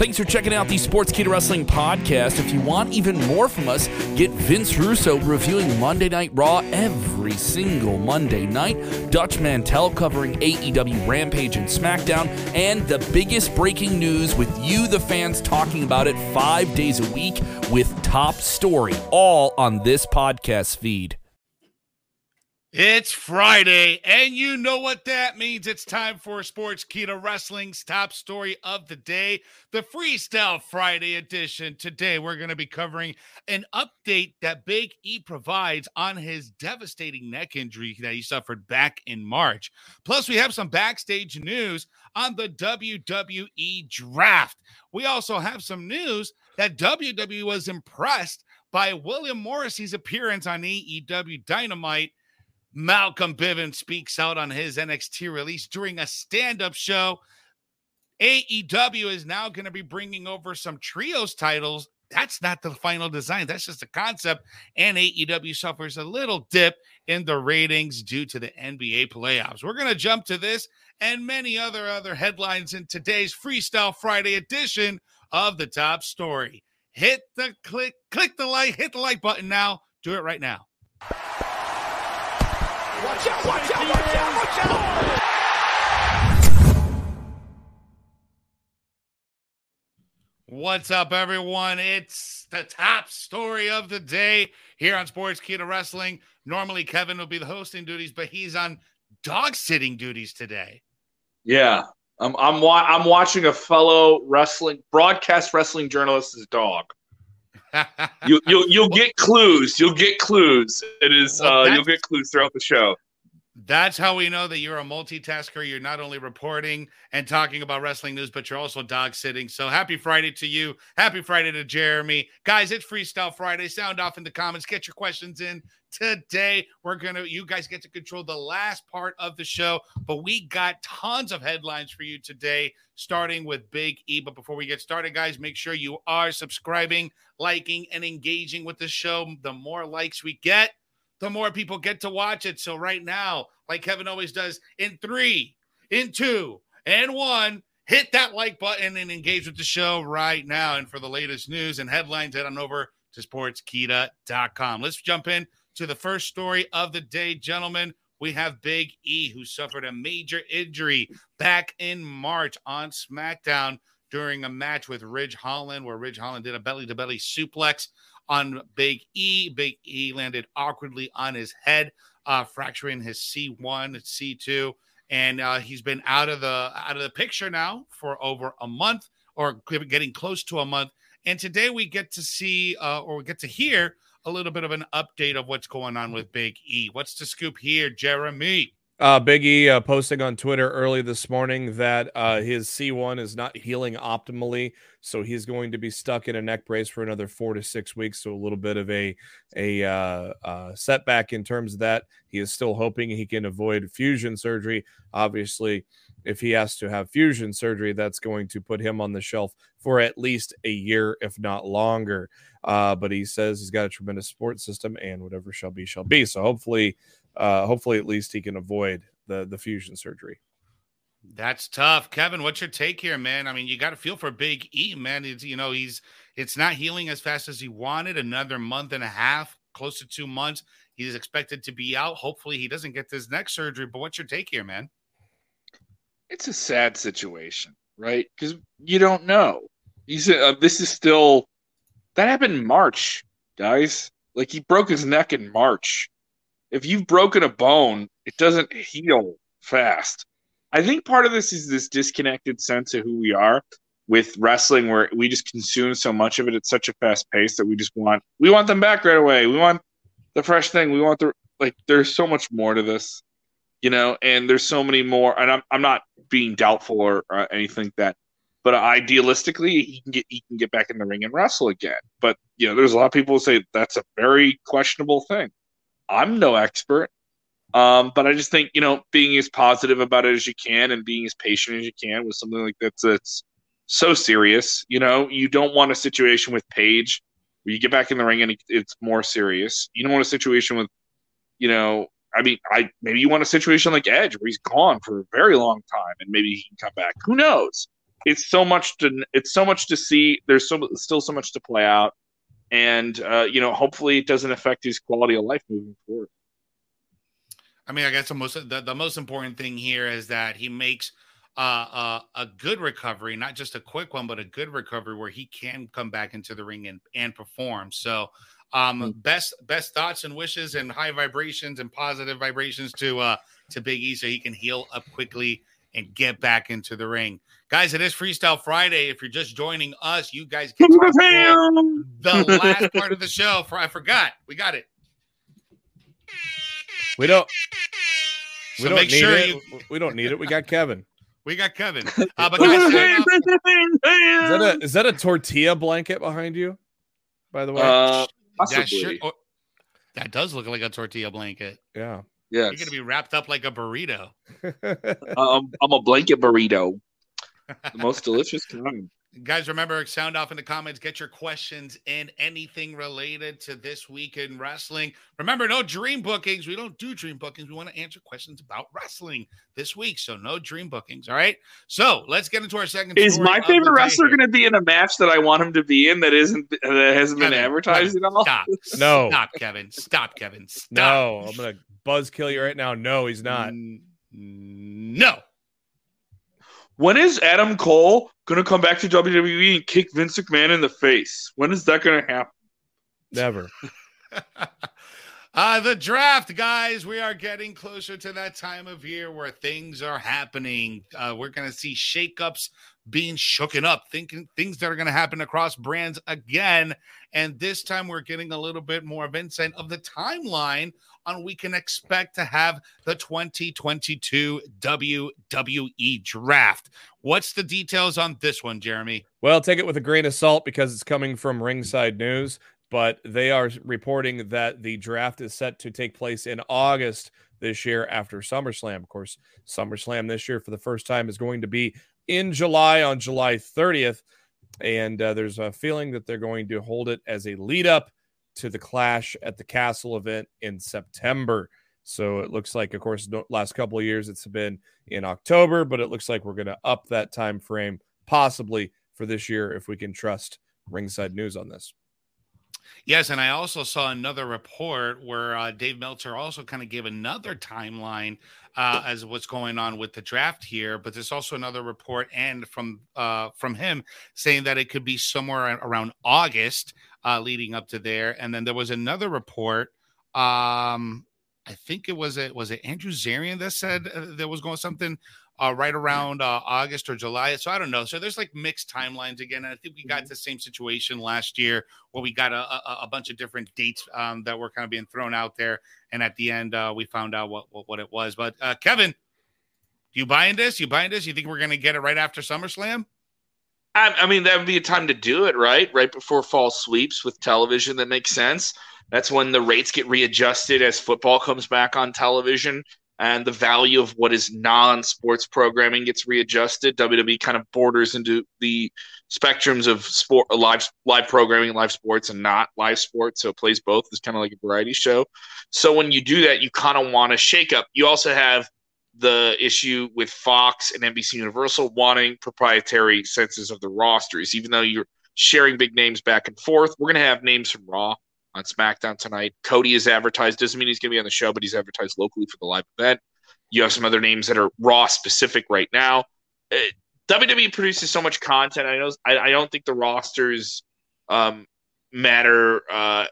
Thanks for checking out the Sports Sportskeeda Wrestling podcast. If you want even more from us, get Vince Russo reviewing Monday Night Raw every single Monday night, Dutch Mantell covering AEW Rampage and SmackDown, and the biggest breaking news with you, the fans, talking about it five days a week with Top Story, all on this podcast feed. It's Friday, and you know what that means. It's time for Sportskeeda Wrestling's top story of the day, the Freestyle Friday edition. Today, we're going to be covering an update that Big E provides on his devastating neck injury that he suffered back in March. Plus, we have some backstage news on the WWE draft. We also have some news that WWE was impressed by William Morrissey's appearance on AEW Dynamite Malcolm Bivens speaks out on his NXT release during a stand up show. AEW is now going to be bringing over some trios titles. That's not the final design. That's just a concept. And AEW suffers a little dip in the ratings due to the NBA playoffs. We're going to jump to this and many other other headlines in today's Freestyle Friday edition of the top story. Hit the click, click the like, hit the like button now. Do it right now. Watch out, watch out, watch out, watch out! What's up, everyone? It's the top story of the day here on Sportskeeda Wrestling. Normally, Kevin will be the hosting duties, but he's on dog sitting duties today. Yeah, I'm I'm, wa- I'm watching a fellow wrestling broadcast wrestling journalist's dog you you'll you'll get clues. You'll get clues. It is well, uh, you'll get clues throughout the show. That's how we know that you're a multitasker. You're not only reporting and talking about wrestling news, but you're also dog sitting. So happy Friday to you. Happy Friday to Jeremy. Guys, it's Freestyle Friday. Sound off in the comments. Get your questions in today. We're going to, you guys get to control the last part of the show, but we got tons of headlines for you today, starting with Big E. But before we get started, guys, make sure you are subscribing, liking, and engaging with the show. The more likes we get, the more people get to watch it. So right now, like Kevin always does, in three, in two, and one, hit that like button and engage with the show right now. And for the latest news and headlines, head on over to sportskeeda.com. Let's jump in to the first story of the day, gentlemen. We have Big E, who suffered a major injury back in March on SmackDown during a match with Ridge Holland, where Ridge Holland did a belly to belly suplex on Big E. Big E landed awkwardly on his head, uh, fracturing his C1, C2, and uh, he's been out of the out of the picture now for over a month or getting close to a month. And today we get to see uh, or we get to hear a little bit of an update of what's going on with Big E. What's the scoop here, Jeremy? Uh, Biggie uh, posting on Twitter early this morning that uh, his C1 is not healing optimally, so he's going to be stuck in a neck brace for another four to six weeks. So a little bit of a a uh, uh, setback in terms of that. He is still hoping he can avoid fusion surgery. Obviously, if he has to have fusion surgery, that's going to put him on the shelf for at least a year, if not longer. Uh, but he says he's got a tremendous support system, and whatever shall be, shall be. So hopefully uh, hopefully at least he can avoid the the fusion surgery. That's tough, Kevin. What's your take here, man? I mean, you got to feel for Big E, man. It's you know he's it's not healing as fast as he wanted. Another month and a half, close to two months. He's expected to be out. Hopefully, he doesn't get this neck surgery. But what's your take here, man? It's a sad situation, right? Because you don't know. He's uh, this is still that happened in March, guys. Like he broke his neck in March if you've broken a bone, it doesn't heal fast. I think part of this is this disconnected sense of who we are with wrestling where we just consume so much of it at such a fast pace that we just want we want them back right away. We want the fresh thing. We want the like there's so much more to this. You know, and there's so many more and I'm I'm not being doubtful or, or anything that but idealistically he can get he can get back in the ring and wrestle again. But you know, there's a lot of people who say that's a very questionable thing. I'm no expert. Um, but I just think, you know, being as positive about it as you can and being as patient as you can with something like that's that's so serious. You know, you don't want a situation with Paige where you get back in the ring and it's more serious. You don't want a situation with, you know, I mean, I maybe you want a situation like Edge where he's gone for a very long time and maybe he can come back. Who knows? it's so much to it's so much to see. There's so still so much to play out, and uh, you know, hopefully, it doesn't affect his quality of life moving forward. I mean, I guess the most the, the most important thing here is that he makes uh, uh, a good recovery, not just a quick one, but a good recovery where he can come back into the ring and, and perform. So, um, mm-hmm. best best thoughts and wishes and high vibrations and positive vibrations to uh, to Big E so he can heal up quickly and get back into the ring. Guys, it is Freestyle Friday. If you're just joining us, you guys get the last part of the show. For I forgot, we got it. We don't. We so don't need sure it. You, we don't need it. We got Kevin. We got Kevin. Uh, but guys, is, that a, is that a tortilla blanket behind you? By the way, uh, that, sure, oh, that does look like a tortilla blanket. Yeah. Yeah. You're gonna be wrapped up like a burrito. um, I'm a blanket burrito. The most delicious kind. Guys, remember, sound off in the comments. Get your questions in anything related to this week in wrestling. Remember, no dream bookings. We don't do dream bookings. We want to answer questions about wrestling this week. So, no dream bookings. All right. So, let's get into our second. Is my favorite wrestler going to be in a match that I want him to be in that isn't that hasn't Kevin, been advertised Kevin, at all? Stop. no. Stop, Kevin. Stop, Kevin. Stop. No, I'm going to buzz kill you right now. No, he's not. No. When is Adam Cole going to come back to WWE and kick Vince McMahon in the face? When is that going to happen? Never. uh, the draft, guys. We are getting closer to that time of year where things are happening. Uh, we're going to see shakeups being shooken up, thinking things that are going to happen across brands again. And this time we're getting a little bit more of insight of the timeline on we can expect to have the 2022 WWE draft. What's the details on this one, Jeremy? Well, take it with a grain of salt because it's coming from Ringside News, but they are reporting that the draft is set to take place in August this year after SummerSlam. Of course, SummerSlam this year for the first time is going to be in July on July 30th. And uh, there's a feeling that they're going to hold it as a lead up to the Clash at the Castle event in September. So it looks like, of course, last couple of years it's been in October, but it looks like we're going to up that time frame possibly for this year if we can trust Ringside News on this. Yes, and I also saw another report where uh, Dave Meltzer also kind of gave another timeline uh, as what's going on with the draft here. But there's also another report and from uh, from him saying that it could be somewhere around August, uh, leading up to there. And then there was another report. Um, I think it was it was it Andrew Zarian that said uh, there was going something uh, right around uh, August or July. So I don't know. So there's like mixed timelines again. And I think we got mm-hmm. the same situation last year where we got a, a, a bunch of different dates um, that were kind of being thrown out there, and at the end uh, we found out what, what, what it was. But uh, Kevin, you buying this? You buying this? You think we're going to get it right after SummerSlam? I, I mean, that would be a time to do it, right? Right before fall sweeps with television. That makes sense. That's when the rates get readjusted as football comes back on television and the value of what is non-sports programming gets readjusted. WWE kind of borders into the spectrums of sport, live live programming, live sports, and not live sports. So it plays both. It's kind of like a variety show. So when you do that, you kind of want to shake up. You also have the issue with Fox and NBC Universal wanting proprietary senses of the rosters, even though you're sharing big names back and forth. We're going to have names from Raw, on SmackDown tonight. Cody is advertised. Doesn't mean he's going to be on the show, but he's advertised locally for the live event. You have some other names that are Raw specific right now. Uh, WWE produces so much content. I know. I, I don't think the rosters um, matter uh,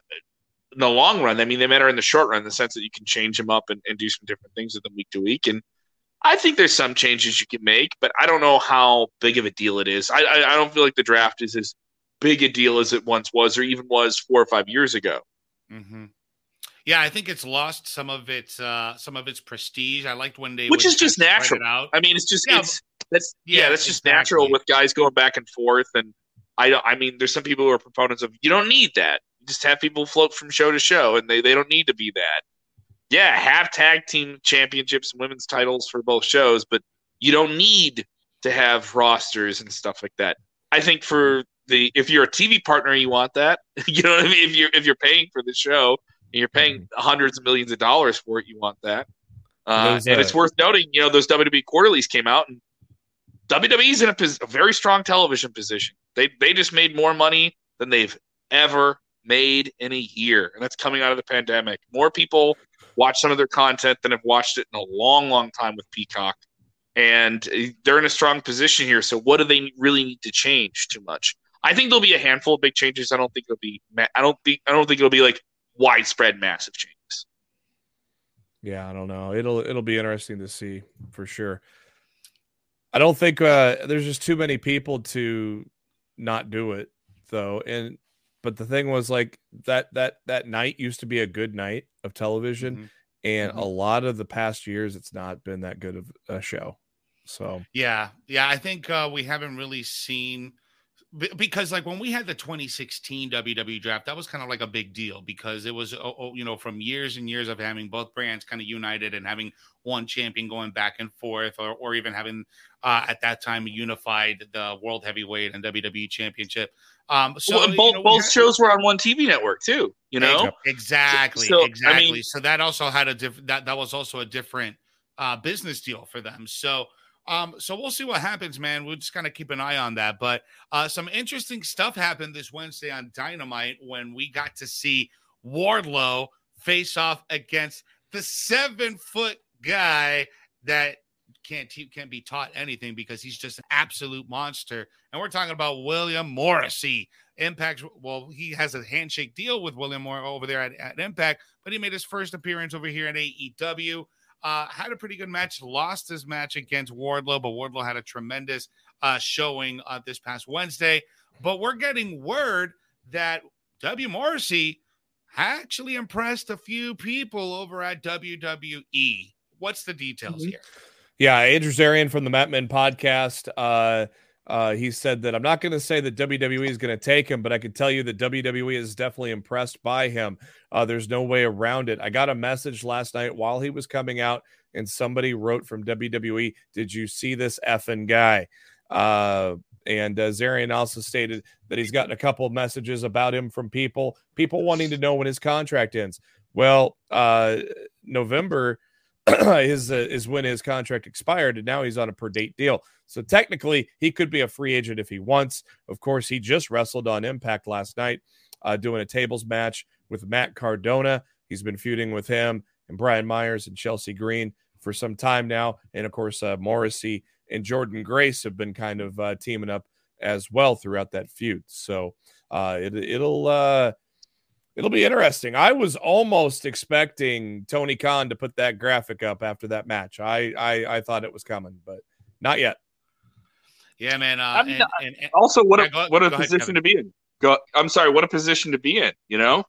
in the long run. I mean, they matter in the short run, in the sense that you can change them up and, and do some different things with them week to week. And I think there's some changes you can make, but I don't know how big of a deal it is. I, I, I don't feel like the draft is as big a deal as it once was, or even was four or five years ago. Mm-hmm. Yeah, I think it's lost some of its uh, some of its prestige. I liked when they which is just natural. Out. I mean, it's just yeah, it's that's yeah, yeah that's just exactly. natural with guys going back and forth. And I don't. I mean, there's some people who are proponents of you don't need that. You just have people float from show to show, and they they don't need to be that. Yeah, have tag team championships and women's titles for both shows, but you don't need to have rosters and stuff like that. I think for the if you're a TV partner, you want that. you know what I mean? If you're if you're paying for the show and you're paying mm-hmm. hundreds of millions of dollars for it, you want that. Uh, and it's worth noting, you know, those WWE quarterlies came out, and WWE's in a, pos- a very strong television position. They they just made more money than they've ever made in a year, and that's coming out of the pandemic. More people watch some of their content than have watched it in a long, long time with Peacock, and they're in a strong position here. So, what do they really need to change too much? I think there'll be a handful of big changes. I don't think it'll be. I don't think. I don't think it'll be like widespread, massive changes. Yeah, I don't know. It'll it'll be interesting to see for sure. I don't think uh, there's just too many people to not do it though. And but the thing was like that that that night used to be a good night of television, Mhm. and Mhm. a lot of the past years it's not been that good of a show. So Yeah, yeah. I think uh, we haven't really seen because, like, when we had the 2016 WWE draft, that was kind of like a big deal because it was, oh, oh, you know, from years and years of having both brands kind of united and having one champion going back and forth, or, or even having uh, at that time unified the World Heavyweight and WWE Championship. Um, so Well, you both know, we had- shows were on one TV network too. You know, exactly, So- I mean- exactly. so that also had a different that that was also a different uh, business deal for them. So. Um, so we'll see what happens, man. We'll just kind of keep an eye on that. But uh, some interesting stuff happened this Wednesday on Dynamite when we got to see Wardlow face off against the seven foot guy that can't te- can't be taught anything because he's just an absolute monster. And we're talking about William Morrissey. Impact. Well, he has a handshake deal with William Moore over there at, at Impact, but he made his first appearance over here at AEW. Uh, had a pretty good match, lost his match against Wardlow, but Wardlow had a tremendous uh, showing uh, this past Wednesday. But we're getting word that W. Morrissey actually impressed a few people over at WWE. What's the details Mhm. here? Yeah, Andrew Zarian from the Matmen podcast. Uh, uh, he said that I'm not going to say that WWE is going to take him, but I can tell you that WWE is definitely impressed by him. Uh, there's no way around it. I got a message last night while he was coming out, and somebody wrote from WWE, "Did you see this effing guy?" Uh, and uh, Zarian also stated that he's gotten a couple of messages about him from people, people wanting to know when his contract ends. Well, uh, November is uh, is when his contract expired, and now he's on a per date deal. So technically, he could be a free agent if he wants. Of course, he just wrestled on Impact last night, uh, doing a tables match with Matt Cardona. He's been feuding with him and Brian Myers and Chelsea Green for some time now, and of course, uh, Morrissey and Jordan Grace have been kind of uh, teaming up as well throughout that feud. So uh, it, it'll. It'll be interesting. I was almost expecting Tony Khan to put that graphic up after that match. I I, I thought it was coming, but not yet. Yeah, man. Uh, I mean, and, and, and- also what Yeah, a go- what a go ahead, position Kevin. to be in. Go, I'm sorry, what a position to be in. You know,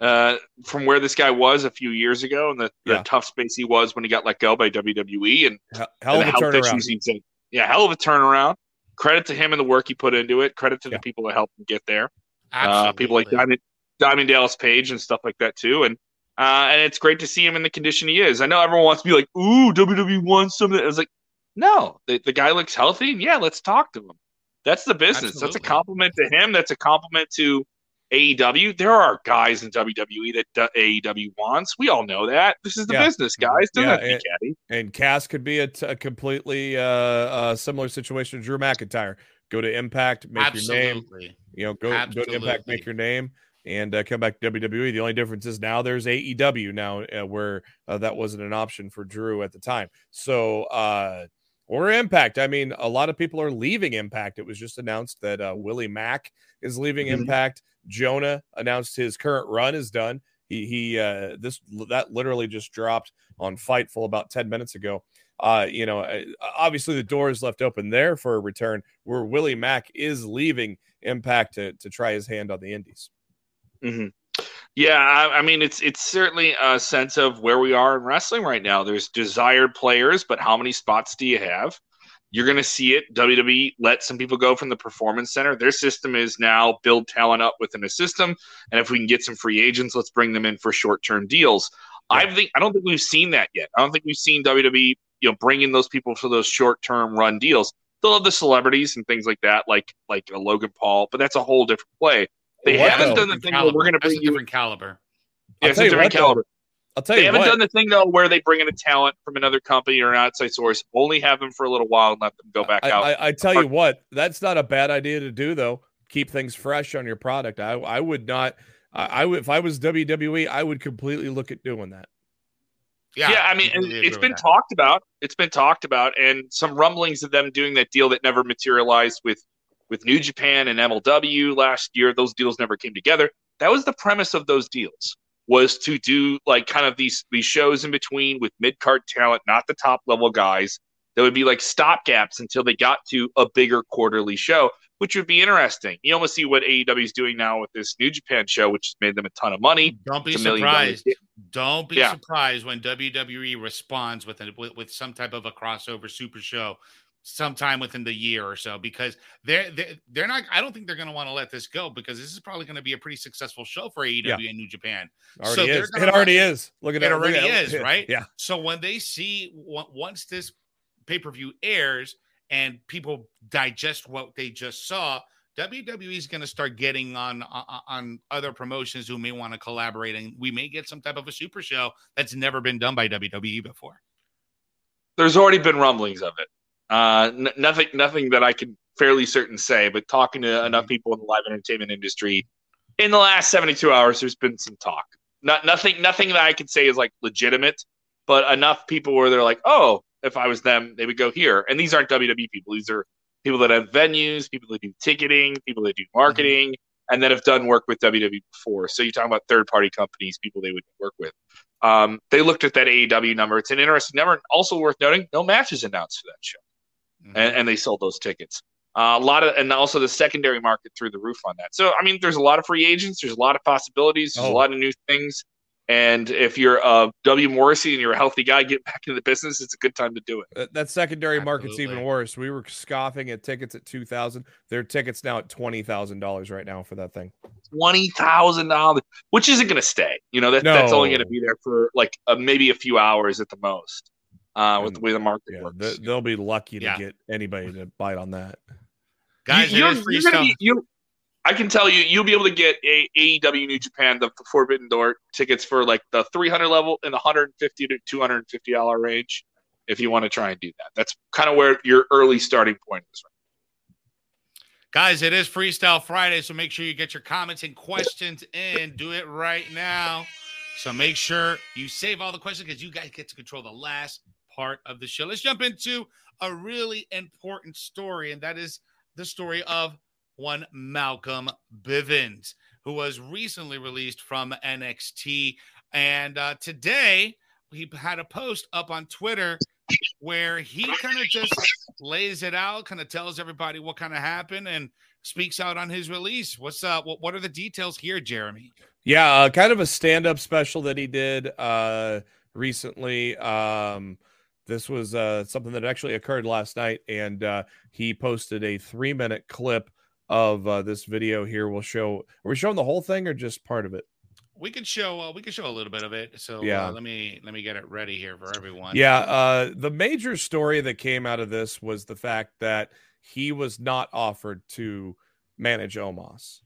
uh, from where this guy was a few years ago, and the, the tough space he was when he got let go by WWE, and Hell, hell and of a the health turnaround. he's in. Yeah, hell of a turnaround. Credit to him and the work he put into it. Credit to Yeah. the people that helped him get there. Uh, people like absolutely. Diamond, Diamond Dallas Page and stuff like that too. And uh, and it's great to see him in the condition he is. I know everyone wants to be like, "Ooh, WWE wants something." I was like, no, the, the guy looks healthy, yeah, let's talk to him. That's the business. That's a compliment to him. That's a compliment to AEW. There are guys in WWE that d- AEW wants. We all know that. This is the Yeah. business, guys. Doesn't Yeah, have to be and- catty. And Cass could be a, t- a completely uh, uh, similar situation to Drew McIntyre. Go to Impact, make your name. You know, go, go to Impact, make your name, and uh, come back to WWE. The only difference is now there's AEW now, uh, where uh, that wasn't an option for Drew at the time. So, uh, or Impact. I mean, a lot of people are leaving Impact. It was just announced that uh, Willie Mack is leaving Mhm. Impact. Jonah announced his current run is done. He he uh, this that literally just dropped on Fightful about ten minutes ago. Uh, you know, obviously the door is left open there for a return where Willie Mack is leaving Impact to to try his hand on the Indies. Hmm Yeah, I, I mean it's it's certainly a sense of where we are in wrestling right now. There's desired players, but how many spots do you have? You're going to see it. WWE let some people go from the performance center. Their system is now build talent up within a system, and if we can get some free agents, let's bring them in for short-term deals. I think I don't think we've seen that yet. I don't think we've seen WWE, you know, bringing those people for those short-term run deals. They'll have the celebrities and things like that, like like a Logan Paul, but that's a whole different play. They What haven't though? done the Different thing where we're going to bring a you different caliber. yeah, I'll it's a tell you different what, though. caliber. I'll tell They haven't what. done the thing though where they bring in a talent from another company or an outside source, only have them for a little while and let them go back I, out. I, I tell you what, that's not a bad idea to do though. Keep things fresh on your product. I I would not. I, I would if I was WWE, I would completely look at doing that. yeah, yeah. I mean, and completely it's been that. talked about. It's been talked about, and some rumblings of them doing that deal that never materialized with with New Japan and MLW last year. Those deals never came together. That was the premise of those deals was to do like kind of these these shows in between with mid card talent, not the top level guys. That would be like stopgaps until they got to a bigger quarterly show, which would be interesting. You almost see what AEW is doing now with this New Japan show, which has made them a ton of money. Don't be It's a million dollars. surprised. Don't be Yeah. surprised when WWE responds with, a, with with some type of a crossover super show sometime within the year or so because they're they're, they're not I don't think they're going to want to let this go because this is probably going to be a pretty successful show for AEW Yeah. and New Japan. Already So is. gonna It already is. Look at It that. Look already at that. is, right? Yeah. So when they see once this pay per view airs and people digest what they just saw, WWE is going to start getting on, on on other promotions who may want to collaborate, and we may get some type of a super show that's never been done by WWE before. there's already been rumblings of it. Uh, n- nothing, nothing that I can fairly certain say, but talking to enough people in the live entertainment industry in the last 72 hours, there's been some talk. Not nothing, nothing that I could say is like legitimate, but enough people where they're like, oh, if I was them, they would go here. And these aren't WWE people; these are people that have venues, people that do ticketing, people that do marketing, and that have done work with WWE before. So you're talking about third party companies, people they would work with. Um, they looked at that AEW number. It's an interesting number. Also worth noting, no matches announced for that show, Mhm. and, and they sold those tickets. Uh, a lot of, and also the secondary market through the roof on that. So I mean, there's a lot of free agents. There's a lot of possibilities. There's a Oh. lot of new things. And if you're a W W. Morrissey and you're a healthy guy, get back into the business. It's a good time to do it. That- That secondary market's even worse. We were scoffing at tickets at two thousand. Their tickets now at twenty thousand dollars right now for that thing. Twenty thousand dollars, which isn't going to stay. You know that that's only going to be there for like uh, maybe a few hours at the most. Uh, with the way the market Yeah, works. th- they'll be lucky to Yeah. get anybody to bite on that. Guys, you, it are is free gonna stuff. be, you, I can tell you, you'll be able to get a AEW New Japan, the, the Forbidden Door tickets for like the 300 level in the 150 to 250 dollar range. If you want to try and do that, that's kind of where your early starting point is. Guys, it is Freestyle Friday, so make sure you get your comments and questions in. Do it right now. So make sure you save all the questions because you guys get to control the last part of the show. Let's jump into a really important story, and that is the story of one Malcolm Bivens, who was recently released from NXT. And uh, today he had a post up on Twitter where he kind of just lays it out, kind of tells everybody what kind of happened, and speaks out on his release. What's uh, what, what are the details here, Jeremy? Yeah, uh, kind of a stand-up special that he did uh, recently. Um, this was uh, something that actually occurred last night, and uh, he posted a three-minute clip of uh, this video. Here, we'll show. Are we showing the whole thing or just part of it? We could show uh, we could show a little bit of it. So Yeah. uh, let me let me get it ready here for everyone. Yeah, uh, the major story that came out of this was the fact that he was not offered to manage Omos.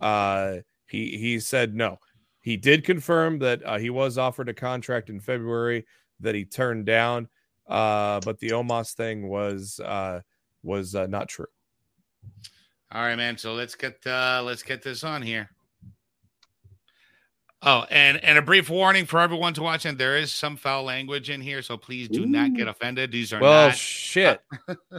Uh, he he said no. He did confirm that uh, he was offered a contract in February that he turned down, uh, but the Omos thing was uh, was uh, not true. All right, man. So let's get uh let's get this on here. Oh, and and a brief warning for everyone to watch, and there is some foul language in here, so please do not get offended. These are Well, not shit.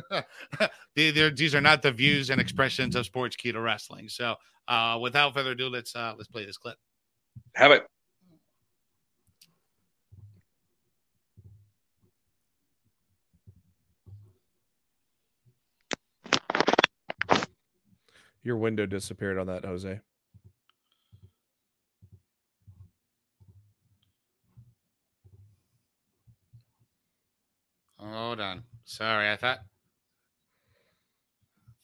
they, these are not the views and expressions of Sportskeeda Wrestling. So, uh, without further ado, let's uh, let's play this clip. Have it. Your window disappeared on that, Jose. Hold on. Sorry, I thought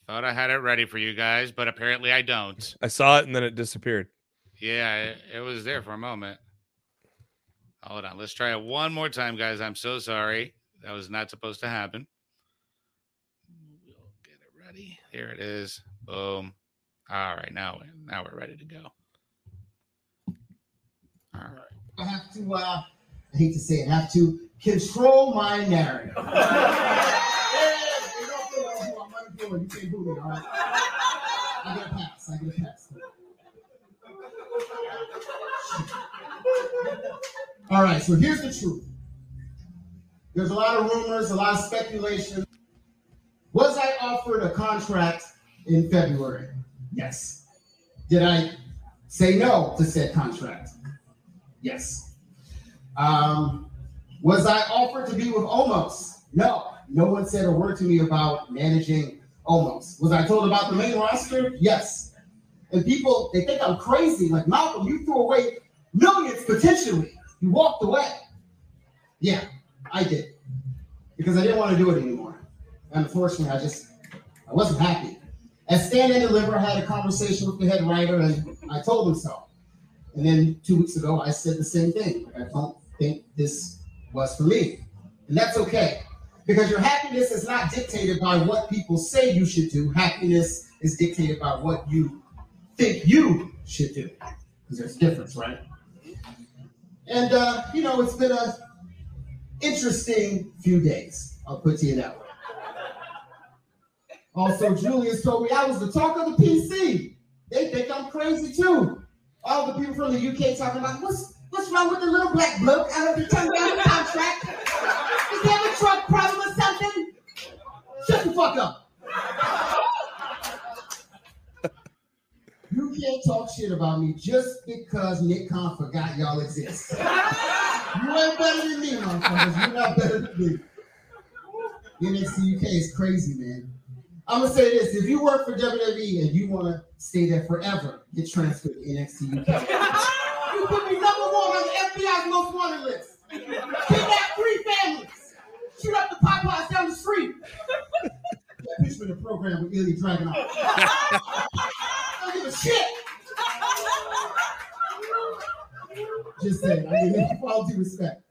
thought I had it ready for you guys, but apparently I don't. I saw it and then it disappeared. Yeah, it, it was there for a moment. Hold on. Let's try it one more time, guys. I'm so sorry. That was not supposed to happen. We'll get it ready. Here it is. Boom. All right, now now we're ready to go. All right. I have to. Uh, I hate to say it. I have to control my narrative. You can't boo me, all right? I get a pass. I get a pass. All right, so here's the truth. There's a lot of rumors, a lot of speculation. Was I offered a contract in February? Yes. Did I say no to said contract? Yes. Um, was I offered to be with Omos? No. No one said a word to me about managing Omos. Was I told about the main roster? Yes. And people, they think I'm crazy. Like, Malcolm, you threw away millions potentially. You walked away. Yeah, I did. Because I didn't want to do it anymore. And Unfortunately, I just, I wasn't happy. As Stand and Deliver, I had a conversation with the head writer and I told him so. And then two weeks ago, I said the same thing. I don't think this was for me. And that's okay. Because your happiness is not dictated by what people say you should do. Happiness is dictated by what you think you should do. Because there's a difference, right? And uh, you know, it's been a interesting few days. I'll put to you that way. Oh, also, Julius told me I was the talk of the PC. They think I'm crazy too. All the people from the UK talking about what's what's wrong with the little black bloke? I hope he turned down the contract. Is there a truck problem or something? Shut the fuck up. You can't talk shit about me just because Nick Khan forgot y'all exist. You ain't better than me, motherfuckers. You're not better than me. NXT UK is crazy, man. I'm gonna say this: if you work for WWE and you want to stay there forever, get transferred to NXT UK. you put me number one on the FBI's most wanted list. Kidnap three families. Shoot up the Popeyes down the street. Yeah, pitch me the program with Ilya Dragunov. I don't give a shit. Just saying. I mean, with all due respect.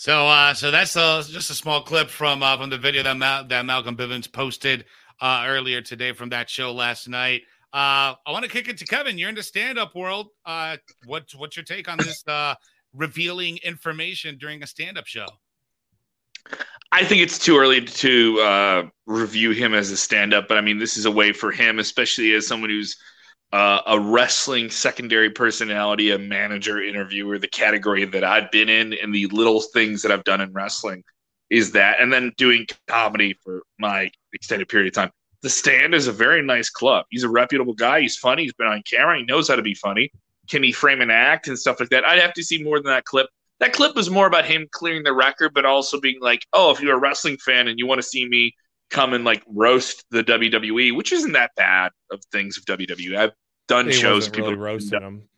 So, uh, so that's just a small clip from uh, from the video that Mal- that Malcolm Bivens posted uh, earlier today from that show last night. Uh, I want to kick it to Kevin. You're in the stand-up world. Uh, what's what's your take on this uh, revealing information during a stand-up show? I think it's too early to uh, review him as a stand-up, but I mean, this is a way for him, especially as someone who's uh, a wrestling secondary personality, a manager, interviewer, the category that I've been in, and the little things that I've done in wrestling is that, and then doing comedy for my extended period of time. The Stand is a very nice club. He's a reputable guy. He's funny. He's been on camera. He knows how to be funny. Can he frame an act and stuff like that? I'd have to see more than that clip that clip was more about him clearing the record, but also being like, oh, if you're a wrestling fan and you want to see me come and like roast the WWE, which isn't that bad of things of WWE. I've done shows people really roasting him.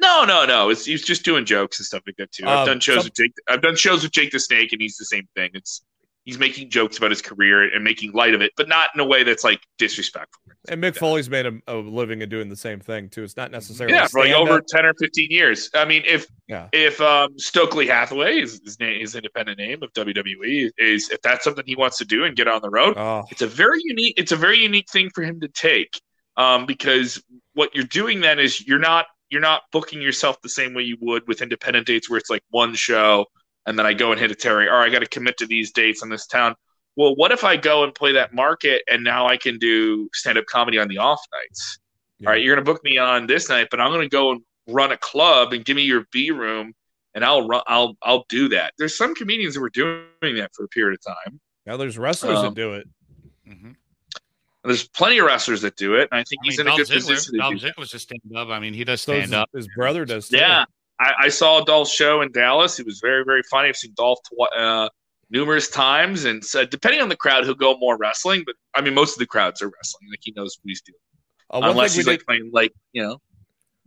No, no, no. It's he's just doing jokes and stuff like that too. I've Um, done shows some- with Jake. I've done shows with Jake the Snake, and he's the same thing. It's he's making jokes about his career and making light of it, but not in a way that's like disrespectful. And Mick Foley's made a, a living of doing the same thing too. It's not necessarily Yeah, for like over ten or fifteen years. I mean, if Yeah. if um, Stokely Hathaway is his, name, his independent name of WWE is if that's something he wants to do and get on the road, Oh, it's a very unique it's a very unique thing for him to take um, because what you're doing then is you're not you're not booking yourself the same way you would with independent dates where it's like one show and then I go and hit a Terry. All right, I got to commit to these dates in this town. Well, what if I go and play that market and now I can do stand up comedy on the off nights? Yeah. All right, you're going to book me on this night, but I'm going to go and run a club and give me your B room and I'll run, I'll I'll do that. There's some comedians who are doing that for a period of time. now there's wrestlers Um, that do it. Mm-hmm. There's plenty of wrestlers that do it, and I think I he's mean, in a good Ziggler, position. to Dolph do just stand up. I mean, he does So stand his, up. his brother does too. Yeah, I, I saw Dolph's show in Dallas. It was very, very funny. I've seen Dolph tw- uh, numerous times, and so depending on the crowd, he'll go more wrestling. But I mean, most of the crowds are wrestling. Like he knows what he's doing, Uh, unless he's like did, playing like you know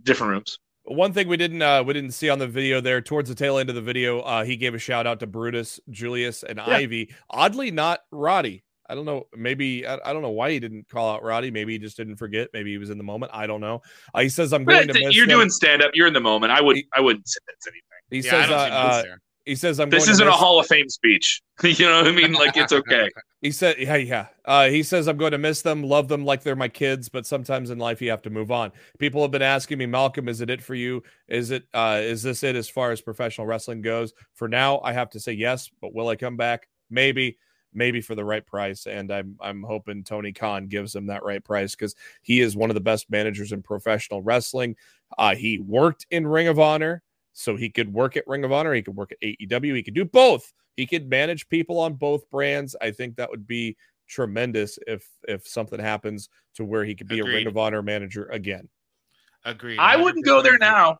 different rooms. one thing we didn't uh, we didn't see on the video there towards the tail end of the video, uh, he gave a shout out to Brutus, Julius, and Ivy. Oddly, not Roddy. I don't know. Maybe I, I don't know why he didn't call out Roddy. Maybe he just didn't forget. Maybe he was in the moment. I don't know. Uh, he says I'm But going to miss you're him. doing stand up. You're in the moment. I would I wouldn't say that's anything. He yeah, says uh, uh, He says, "I'm." This isn't a Hall of Fame speech. you know what I mean? Like it's okay. He said, "Yeah, yeah." Uh, he says, "I'm going to miss them, love them like they're my kids, but sometimes in life you have to move on." People have been asking me, Malcolm, is it it for you? Is it? Uh, is this it as far as professional wrestling goes? For now, I have to say yes, but will I come back? Maybe, maybe for the right price, and I'm I'm hoping Tony Khan gives him that right price because he is one of the best managers in professional wrestling. Uh, he worked in Ring of Honor, so he could work at Ring of Honor. He could work at AEW. He could do both. He could manage people on both brands. I think that would be tremendous if if something happens to where he could be a Ring of Honor manager again. Agreed. I wouldn't go there now.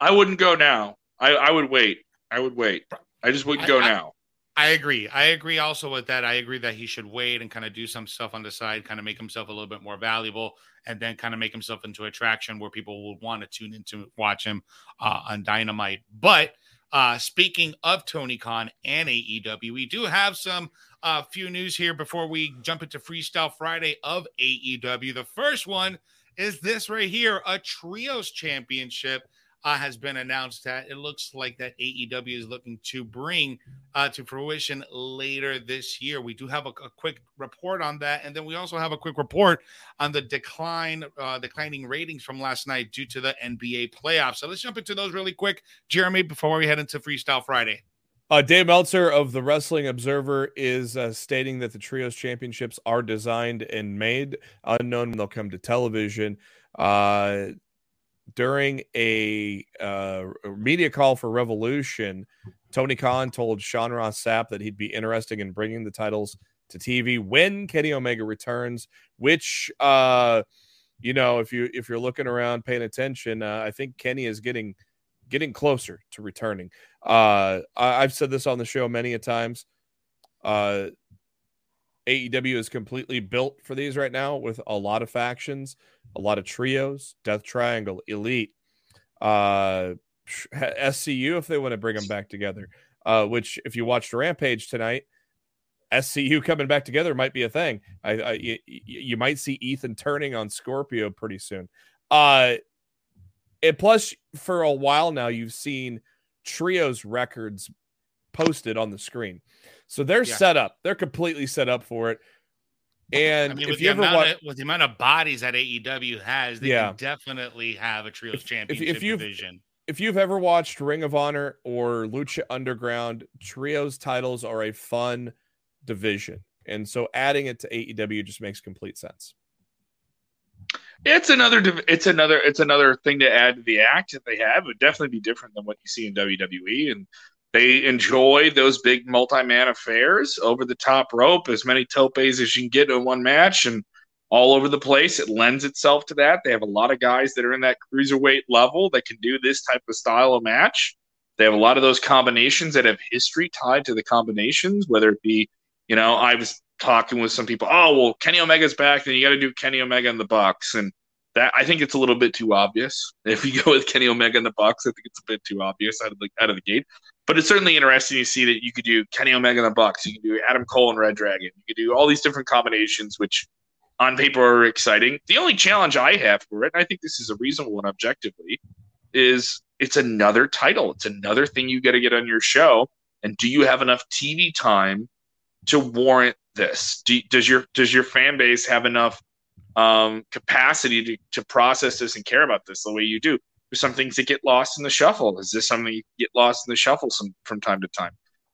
I wouldn't go now. I, I would wait. I would wait. I just wouldn't I- go I- now. I agree. I agree also with that. I agree that he should wait and kind of do some stuff on the side, kind of make himself a little bit more valuable, and then kind of make himself into attraction where people will want to tune in to watch him uh, on Dynamite. But uh, speaking of Tony Khan and AEW, we do have some uh, few news here before we jump into Freestyle Friday of AEW. The first one is this right here: a trios championship. Uh, has been announced that it looks like that AEW is looking to bring uh, to fruition later this year. We do have a, a quick report on that, and then we also have a quick report on the decline, uh, declining ratings from last night due to the NBA playoffs. So let's jump into those really quick, Jeremy, before we head into Freestyle Friday. Uh, Dave Meltzer of the Wrestling Observer is uh, stating that the Trios Championships are designed and made unknown when they'll come to television. Uh, during a uh, media call for Revolution, Tony Khan told Sean Ross Sapp that he'd be interested in bringing the titles to TV when Kenny Omega returns. Which, uh, you know, if you if you're looking around, paying attention, uh, I think Kenny is getting getting closer to returning. Uh, I, I've said this on the show many a times. AEW is completely built for these right now with a lot of factions, a lot of trios, Death Triangle, Elite, uh, SCU if they want to bring them back together. Uh, which, if you watched Rampage tonight, SCU coming back together might be a thing. I, I you, you might see Ethan turning on Scorpio pretty soon. Uh, and plus, for a while now, you've seen trios records posted on the screen, so they're Yeah. set up. They're completely set up for it. And I mean, if with you the, ever amount watch, of, with the amount of bodies that AEW has, they Yeah. can definitely have a trios If- if- if championship you've- division. if you've ever watched Ring of Honor or Lucha Underground, trios titles are a fun division, and so adding it to AEW just makes complete sense. It's another. It's another. It's another thing to add to the act that they have. It would definitely be different than what you see in WWE, and they enjoy those big multi-man affairs over the top rope, as many topes as you can get in one match, and all over the place. It lends itself to that. They have a lot of guys that are in that cruiserweight level that can do this type of style of match. They have a lot of those combinations that have history tied to the combinations, whether it be, you know, I was talking with some people. Oh well, Kenny Omega's back, then you got to do Kenny Omega in the Bucks, and that I think it's a little bit too obvious. If you go with Kenny Omega in the Bucks, I think it's a bit too obvious out of the out of the gate. But it's certainly interesting to see that you could do Kenny Omega and the Bucks, you can do Adam Cole and Red Dragon, you could do all these different combinations, which on paper are exciting. The only challenge I have for it, and I think this is a reasonable one objectively, is it's another title. It's another thing you got to get on your show. And do you have enough TV time to warrant this? Do, does your does your fan base have enough um, capacity to, to process this and care about this the way you do? Some things that get lost in the shuffle. Is this something you get lost in the shuffle some, from time to time?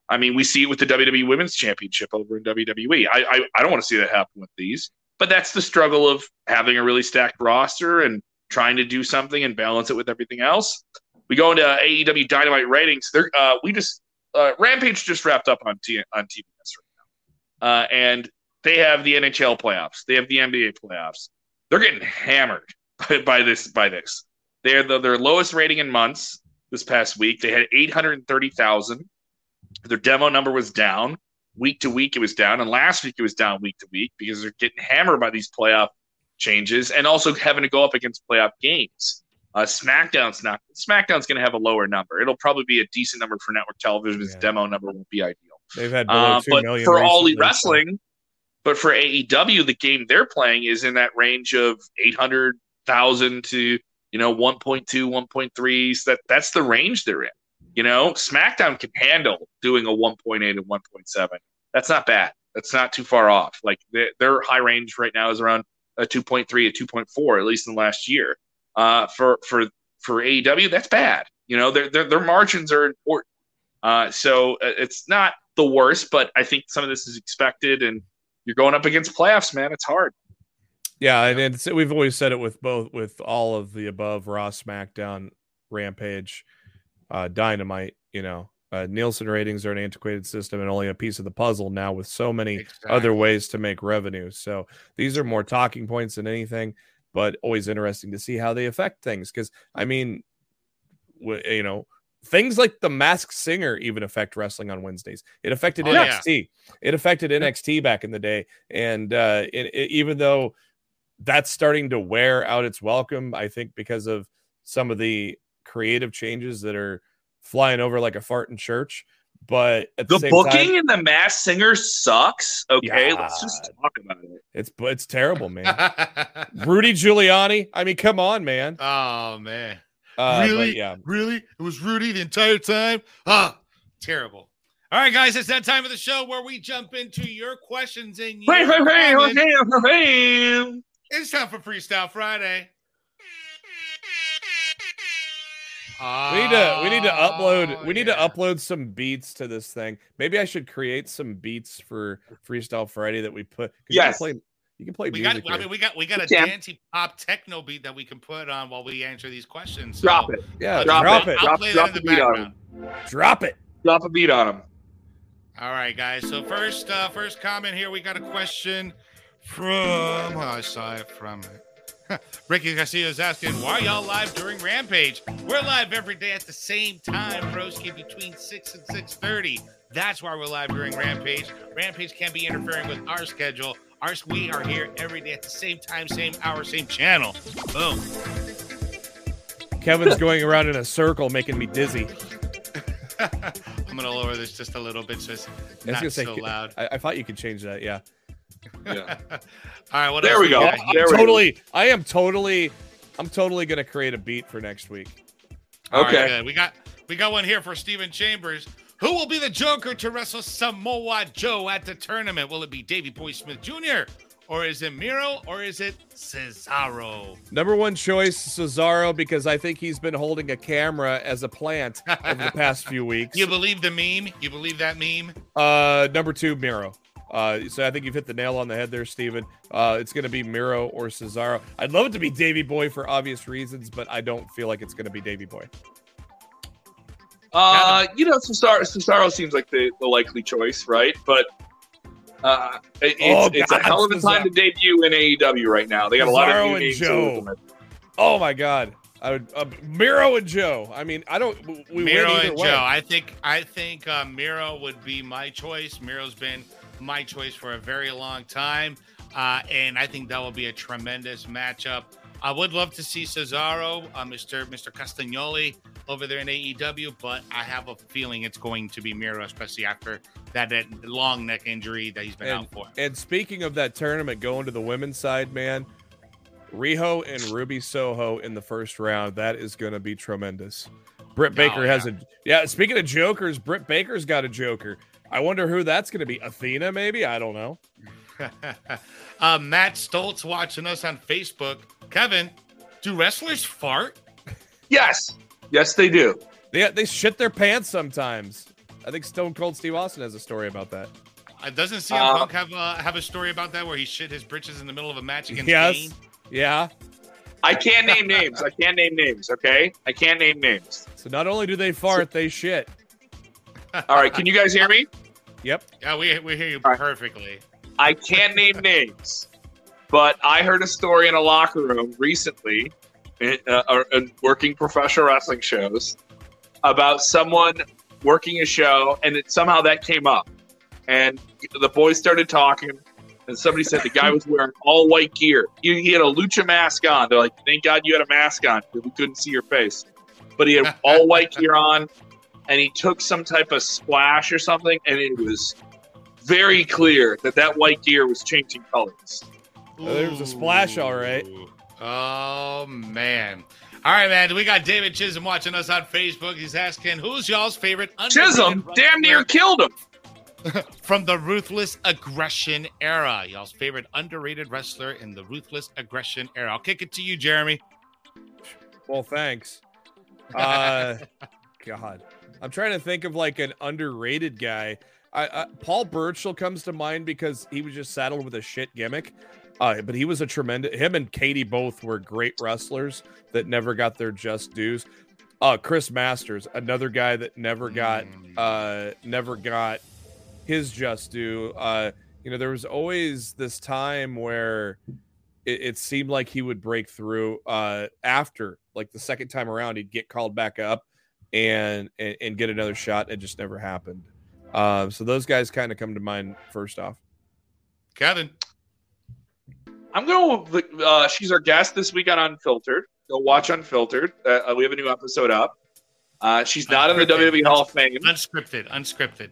I mean, we see it with the WWE Women's Championship over in WWE. I, I, I don't want to see that happen with these, but that's the struggle of having a really stacked roster and trying to do something and balance it with everything else. We go into AEW Dynamite ratings. There, uh, we just uh, Rampage just wrapped up on T- on TBS right now, uh, and they have the NHL playoffs. They have the NBA playoffs. They're getting hammered by, by this. By this, they're the, their lowest rating in months this past week. They had eight hundred thirty thousand. Their demo number was down week to week. It was down, and last week it was down week to week because they're getting hammered by these playoff changes and also having to go up against playoff games. Uh, SmackDown's not. SmackDown's going to have a lower number. It'll probably be a decent number for network television. Yeah. demo number won't be ideal. They've had Uh, but million for All so- Wrestling, but for AEW, the game they're playing is in that range of eight hundred thousand to you know 1.2, 1.3—that that's the range they're in. You know, SmackDown can handle doing a 1.8 and 1.7. That's not bad. That's not too far off. Like their, their high range right now is around a 2.3, a 2.4, at least in the last year. Uh, for for for AEW, that's bad. You know, their their, their margins are important. Uh, so uh, it's not the worst, but I think some of this is expected, and you're going up against playoffs, man. It's hard. Yeah, and it's, we've always said it with both with all of the above Raw, SmackDown, Rampage, uh, Dynamite. You know, uh, Nielsen ratings are an antiquated system and only a piece of the puzzle now with so many Exactly. other ways to make revenue. So these are more talking points than anything, but always interesting to see how they affect things. Because I mean, w- you know, things like the Masked Singer even affect wrestling on Wednesdays. It affected Oh, yeah. NXT. It affected NXT back in the day, and uh, it, it- even though that's starting to wear out its welcome, I think because of some of the creative changes that are flying over like a fart in church. But at the, The same booking time, and the Masked Singer sucks. Okay, Yeah. let's just talk about it. it's it's terrible, man. Rudy Giuliani. I mean, come on, man. oh man. Uh, but Really? yeah. Really? It was Rudy the entire time? Ah, terrible. All right, guys, it's that time of the show where we jump into your questions and your hey, hey, hey. It's time for Freestyle Friday. We need to we need to upload Oh, we need to upload some beats to this thing. Maybe I should create some beats for Freestyle Friday that we put. 'cause Yes. You can play, you can play We got. music. I mean, we got. We got a You dancey pop techno beat that we can put on while we answer these questions. So Drop it. yeah, drop drop, it. it. I'll Drop- drop that in the the beat on background. Drop it. Drop a beat on him. All right, guys. So first, uh, first comment here. We got a question from. Oh, I saw it from. Ricky Garcia is asking, "Why are y'all live during Rampage? We're live every day at the same time, broski, between six and six thirty. That's why we're live during Rampage. Rampage can't be interfering with our schedule. Our we are here every day at the same time, same hour, same channel. Boom. Kevin's going around in a circle, making me dizzy. I'm gonna lower this just a little bit so it's I not so loud. I, I thought you could change that. Yeah. Yeah. All right, what There we go. got Yeah, here? There we go. totally. I am totally. I'm totally gonna create a beat for next week. All right, Okay. good. We got we got one here for Stephen Chambers. Who will be the Joker to wrestle Samoa Joe at the tournament? Will it be Davey Boy Smith Jr. or is it Miro or is it Cesaro? Number one choice, Cesaro, because I think he's been holding a camera as a plant over the past few weeks. You believe the meme? You believe that meme? Uh, number two, Miro. Uh, so I think you've hit the nail on the head there, Steven. Uh, it's going to be Miro or Cesaro. I'd love it to be Davey Boy for obvious reasons, but I don't feel like it's going to be Davey Boy. Uh, you know, Cesaro, Cesaro seems like the, the likely choice, right? But uh, it's, Oh, it's a hell of a time Cesaro. to debut in AEW right now. They got a lot of new and names. to Joe. Oh my God, I would uh, Miro and Joe. I mean, I don't. We Miro either and way. Joe. I think I think uh, Miro would be my choice. Miro's been my choice for a very long time, uh, and I think that will be a tremendous matchup. I would love to see Cesaro, uh, Mr. Mr. Castagnoli, over there in AEW, but I have a feeling it's going to be Miro, especially after that, that long neck injury that he's been And- out for. And speaking of that tournament going to the women's side, man, Riho and Ruby Soho in the first round. That is going to be tremendous. Britt Baker Oh, has a yeah. Speaking of jokers, Britt Baker's got a joker. I wonder who that's going to be. Athena, maybe. I don't know. uh, Matt Stoltz watching us on Facebook. Kevin, do wrestlers fart? Yes, yes, they do. They they shit their pants sometimes. I think Stone Cold Steve Austin has a story about that. Uh, doesn't CM Uh, Punk have uh, have a story about that where he shit his britches in the middle of a match against Yes. Kane? Yeah. I can't name names. I can't name names. Okay, I can't name names. So not only do they fart, they shit. All right, can you guys hear me? Yep. Yeah, we, we hear you All right. perfectly. I can't name names, but I heard a story in a locker room recently, in, uh, uh, in working professional wrestling shows, about someone working a show, and it, somehow that came up, and the boys started talking, and somebody said the guy was wearing all white gear. He, he had a lucha mask on. They're like, "Thank God you had a mask on, because we couldn't see your face." But he had all white gear on, and he took some type of splash or something, and it was very clear that that white gear was changing colors. Oh, there was a splash, all right. Oh man. All right, man. We got David Chisholm watching us on Facebook. He's asking, "Who's y'all's favorite?" Chisholm damn near wrestler killed him. from the Ruthless Aggression era. Y'all's favorite underrated wrestler in the Ruthless Aggression era. I'll kick it to you, Jeremy. Well, thanks. Uh, God, I'm trying to think of like an underrated guy. I, I, Paul Burchill comes to mind because he was just saddled with a shit gimmick. Uh, but he was a tremendous. Him and Katie both were great wrestlers that never got their just dues. Uh, Chris Masters, another guy that never got, Mm. uh, never got his just due. Uh, you know, there was always this time where it, it seemed like he would break through uh, after, like the second time around, he'd get called back up and and, and get another shot. It just never happened. Um, so those guys kind of come to mind first off. Kevin. I'm going with uh, she's our guest this week on Unfiltered. Go watch Unfiltered. Uh, we have a new episode up. Uh, she's not in the Unscripted. WWE Hall of Fame. Unscripted. Unscripted.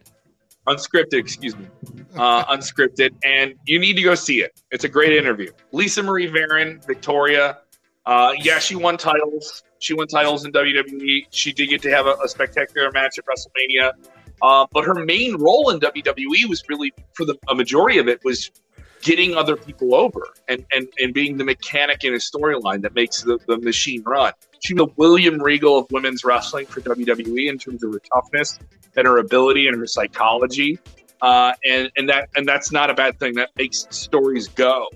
Unscripted, excuse me. Uh, unscripted. And you need to go see it. It's a great interview. Lisa Marie Varon, Victoria. Uh, yeah, she won titles. She won titles in WWE. She did get to have a, a spectacular match at WrestleMania. Uh, but her main role in WWE was really, for the a majority of it, was getting other people over and, and, and being the mechanic in a storyline that makes the, the machine run. She was the William Regal of women's wrestling for WWE in terms of her toughness and her ability and her psychology. Uh, and, and that and that's not a bad thing. That makes stories go.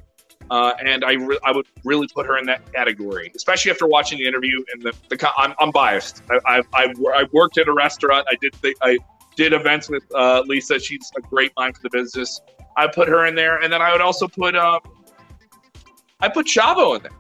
Uh, and I, re- I would really put her in that category, especially after watching the interview. And the, the I'm, I'm biased. I, I, I, I worked at a restaurant. I did the, I did events with uh, Lisa. She's a great mind for the business. I put her in there, and then I would also put um, I put Chavo in there.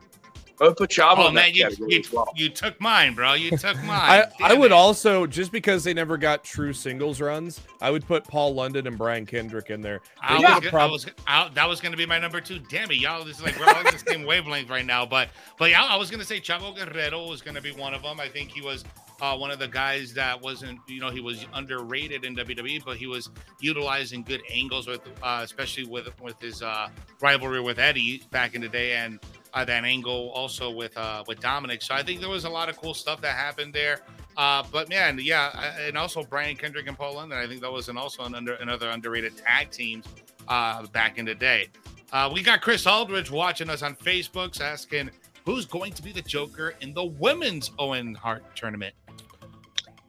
I would put Chavo Oh in man, that you, category you, as well. you took mine, bro. You took mine. I, I would it. also just because they never got true singles runs, I would put Paul London and Brian Kendrick in there. I was, could've gonna- prob- I was I, that was going to be my number two. Damn it, y'all! This is like we're all on the same wavelength right now. But but yeah, I was going to say Chavo Guerrero was going to be one of them. I think he was uh, one of the guys that wasn't you know he was underrated in WWE, but he was utilizing good angles with uh, especially with with his uh, rivalry with Eddie back in the day and. Uh, that angle also with uh, with Dominic, so I think there was a lot of cool stuff that happened there. Uh, but man, yeah, and also Brian Kendrick and Paul London. I think that was an, also an under, another underrated tag teams uh, back in the day. Uh, we got Chris Aldridge watching us on Facebooks asking who's going to be the Joker in the women's Owen Hart tournament.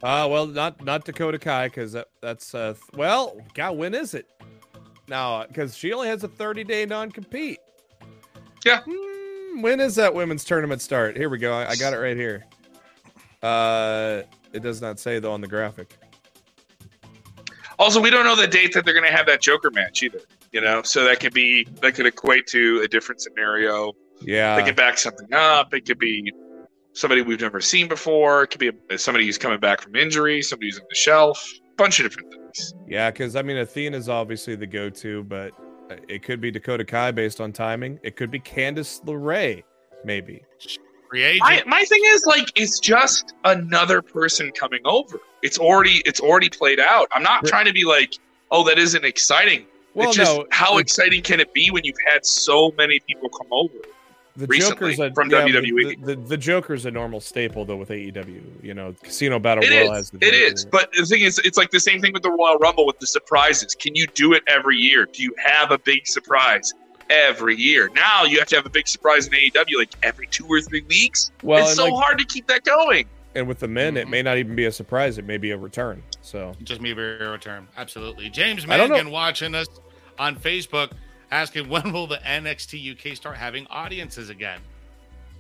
Uh, well, not not Dakota Kai because that, that's uh, th- well, God, when is it? Now, because she only has a 30 day non compete. Yeah. When is that women's tournament start? Here we go. I, I got it right here. Uh, it does not say though on the graphic. Also, we don't know the date that they're going to have that Joker match either. You know, so that could be that could equate to a different scenario. Yeah. they could back something up. It could be somebody we've never seen before. It could be a, somebody who's coming back from injury. Somebody who's on the shelf. bunch of different things. Yeah, because I mean, Athena's obviously the go to, but Uh, it could be Dakota Kai based on timing. It could be Candice LeRae, maybe. My, my thing is like it's just another person coming over. It's already it's already played out. I'm not trying to be like, oh, that isn't exciting. Well, it's just no, how the- exciting can it be when you've had so many people come over? The recently Joker's a, from yeah, WWE. The, the, the Joker's a normal staple though with AEW. You know, Casino Battle It Royal is. has the It Joker. is. But the thing is, it's like the same thing with the Royal Rumble with the surprises. Can you do it every year? Do you have a big surprise every year? Now you have to have a big surprise in AEW like every two or three weeks. well, it's so like- hard to keep that going. and with the men, it Mhm. may not even be a surprise. It may be a return. So Just maybe a return. Absolutely. James I. Mangan watching us on Facebook asking when will the NXT UK start having audiences again?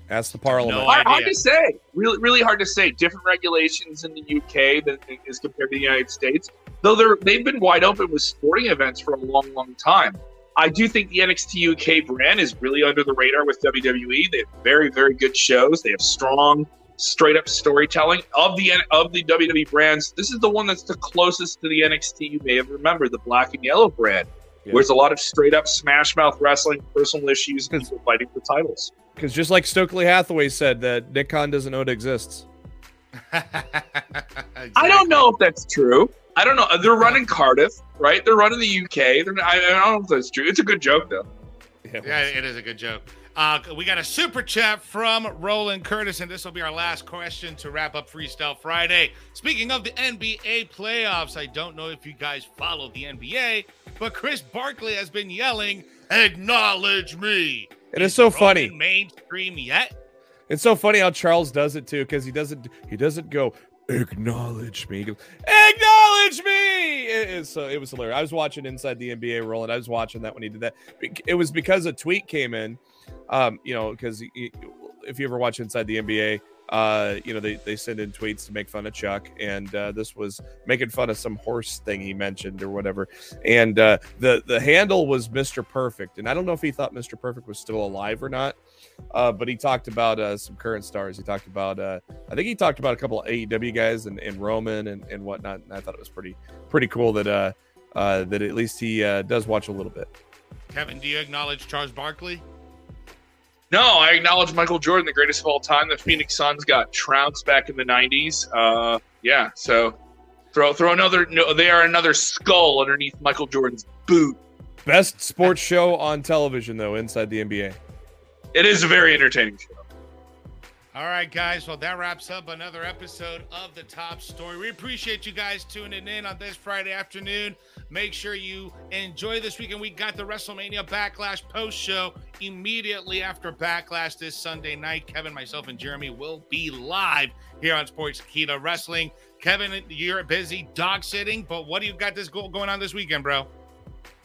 That's the Parliament. No hard, hard to say. Really, really hard to say. Different regulations in the UK than as compared to the United States. Though they're they've been wide open with sporting events for a long, long time. I do think the NXT UK brand is really under the radar with WWE. They have very, very good shows. They have strong, straight up storytelling of the of the WWE brands. This is the one that's the closest to the NXT you may have remembered, the black and yellow brand. Yeah. Where there's a lot of straight up smash mouth wrestling, personal issues, and people fighting for titles. Because just like Stokely Hathaway said, that Nick Khan doesn't know it exists. I don't know if that's true. I don't know. They're running Cardiff, right? They're running the UK. They're, I, I don't know if that's true. It's a good joke, though. Yeah, it is a good joke. Uh, we got a super chat from Roland Curtis, and this will be our last question to wrap up Freestyle Friday. Speaking of the NBA playoffs, I don't know if you guys follow the NBA, but Chris Barkley has been yelling, "Acknowledge me." It is so funny. Mainstream yet? It's so funny how Charles does it too, because he doesn't he doesn't go acknowledge me. Goes, acknowledge me. It, uh, it was hilarious. I was watching Inside the NBA Rolling. I was watching that when he did that. It was because a tweet came in. Um, you know, because if you ever watch Inside the NBA, uh, you know, they, they send in tweets to make fun of Chuck, and uh, this was making fun of some horse thing he mentioned or whatever. And uh, the the handle was Mr. Perfect, and I don't know if he thought Mr. Perfect was still alive or not. Uh, but he talked about uh, some current stars. He talked about, uh, I think he talked about a couple of AEW guys and, and Roman and, and whatnot. And I thought it was pretty pretty cool that uh, uh, that at least he uh, does watch a little bit. Kevin, do you acknowledge Charles Barkley? No, I acknowledge Michael Jordan, the greatest of all time. The Phoenix Suns got trounced back in the '90s. Uh, yeah, so throw throw another. No, they are another skull underneath Michael Jordan's boot. Best sports show on television, though, inside the NBA. It is a very entertaining show. All right, guys. Well, that wraps up another episode of the Top Story. We appreciate you guys tuning in on this Friday afternoon. Make sure you enjoy this weekend. We got the WrestleMania Backlash post show immediately after Backlash this Sunday night. Kevin, myself, and Jeremy will be live here on Sportskeeda Wrestling. Kevin, you're busy dog sitting, but what do you got this going on this weekend, bro?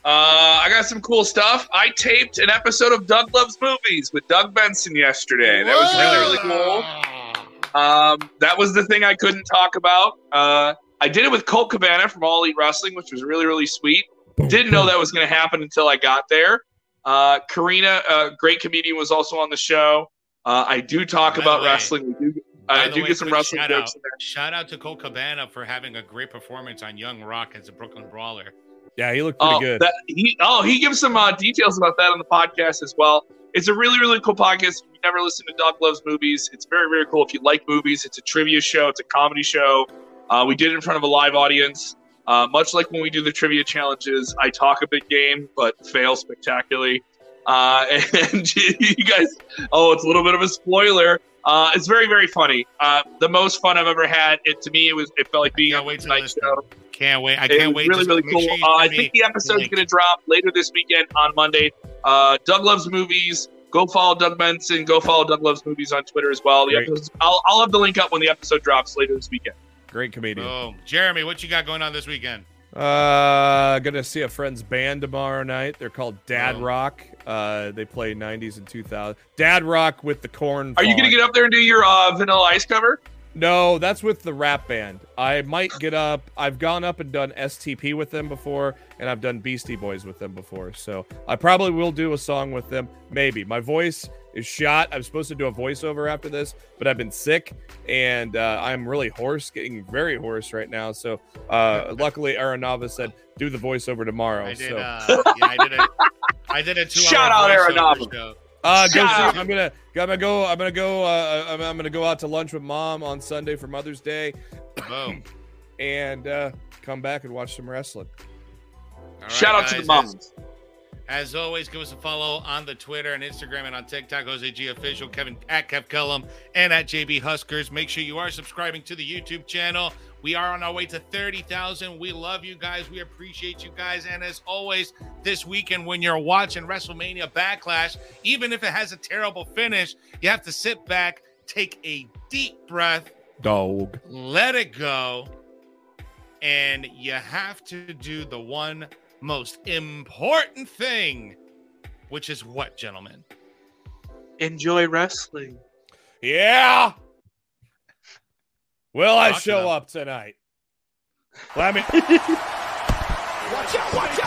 Uh, I got some cool stuff. I taped an episode of Doug Loves Movies with Doug Benson yesterday. That was really, really cool. Um, that was the thing I couldn't talk about. Uh, I did it with Colt Cabana from All Elite Wrestling, which was really, really sweet. Didn't know that was going to happen until I got there. Uh, Karina, a great comedian, was also on the show. Uh, I do talk By about way- wrestling. We do, I By the do way, get some wrestling shout jokes out. Shout out to Colt Cabana for having a great performance on Young Rock as a Brooklyn Brawler. Yeah, he looked pretty Oh, good. that, he, oh, he gives some uh, details about that on the podcast as well. It's a really, really cool podcast. If you never listened to Doug Loves Movies, it's very, very cool. If you like movies, it's a trivia show, it's a comedy show. Uh, we did it in front of a live audience. Uh, much like when we do the trivia challenges, I talk a big game, but fail spectacularly. Uh, and you guys, oh, it's a little bit of a spoiler. Uh, it's very, very funny. Uh, the most fun I've ever had. It to me, it was it felt like being on wait the to Tonight listen. Show. Can't wait. I can't was wait. really, Just really cool. sure uh, I think the episode's link. going to drop later this weekend on Monday. Uh, Doug Loves Movies. Go follow Doug Benson. Go follow Doug Loves Movies on Twitter as well. The Great. I'll, I'll have the link up when the episode drops later this weekend. Great comedian. Boom. Jeremy, what you got going on this weekend? Uh, gonna see a friend's band tomorrow night. They're called Dad Oh. Rock. Uh, they play 90s and 2000s. Dad Rock with the corn. Are you going to get up there and do your uh, Vanilla Ice cover? No, that's with the rap band. I might get up. I've gone up and done STP with them before, and I've done Beastie Boys with them before. So I probably will do a song with them. Maybe. My voice is shot. I'm supposed to do a voiceover after this, but I've been sick and uh, I'm really hoarse, getting very hoarse right now. So uh, luckily, Aranava said, do the voiceover tomorrow. I did. so. Uh, yeah, I did a. I did a two. Shout out Aranava. Show. Uh, go see. I'm gonna, I'm gonna go. I'm gonna go. Uh, I'm, I'm gonna go out to lunch with mom on Sunday for Mother's Day, Boom. and uh, come back and watch some wrestling. All right, Shout out to the moms. As, as always, give us a follow on the Twitter and Instagram and on TikTok. Jose G official, Kevin at Kev Cullum, and at JB Huskers. Make sure you are subscribing to the YouTube channel. We are on our way to 30,000. We love you guys. We appreciate you guys. And as always, this weekend when you're watching WrestleMania Backlash, even if it has a terrible finish, you have to sit back, take a deep breath, Dog. let it go, and you have to do the one most important thing, which is what, gentlemen? Enjoy wrestling. Yeah. Will I show up tonight? Let me. Watch out, watch out,